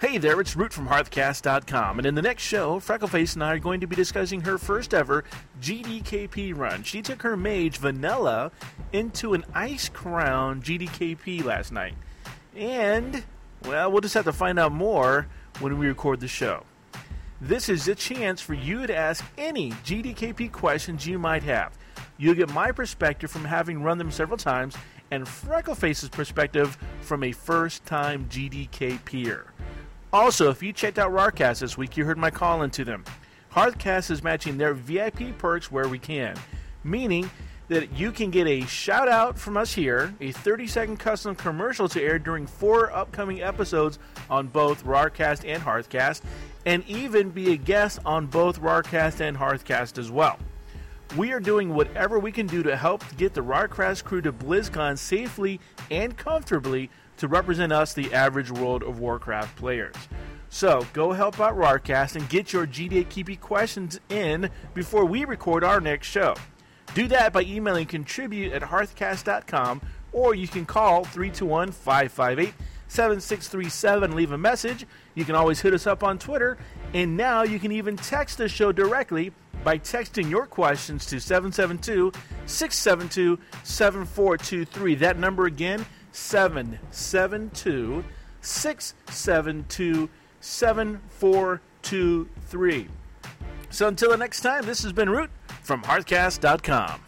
there, it's Root from Hearthcast.com. And in the next show, Freckleface and I are going to be discussing her first ever GDKP run. She took her mage, Vanilla, into an Icecrown GDKP last night. And, well, we'll just have to find out more when we record the show. This is a chance for you to ask any GDKP questions you might have. You'll get my perspective from having run them several times and Freckleface's perspective from a first time GDK peer. Also, if you checked out Rarcast this week, you heard my call into them. Hearthcast is matching their VIP perks where we can, meaning that you can get a shout out from us here, a 30 second custom commercial to air during four upcoming episodes on both Rarcast and Hearthcast, and even be a guest on both Rarcast and Hearthcast as well. We are doing whatever we can do to help get the Rarcast crew to BlizzCon safely and comfortably to represent us, the average World of Warcraft players. So go help out Rarcast and get your GDKP questions in before we record our next show. Do that by emailing contribute at hearthcast.com or you can call 321 558 7637 leave a message. You can always hit us up on Twitter, and now you can even text the show directly by texting your questions to 772 672 7423. That number again, 772 672 7423. So until the next time, this has been Root from Hearthcast.com.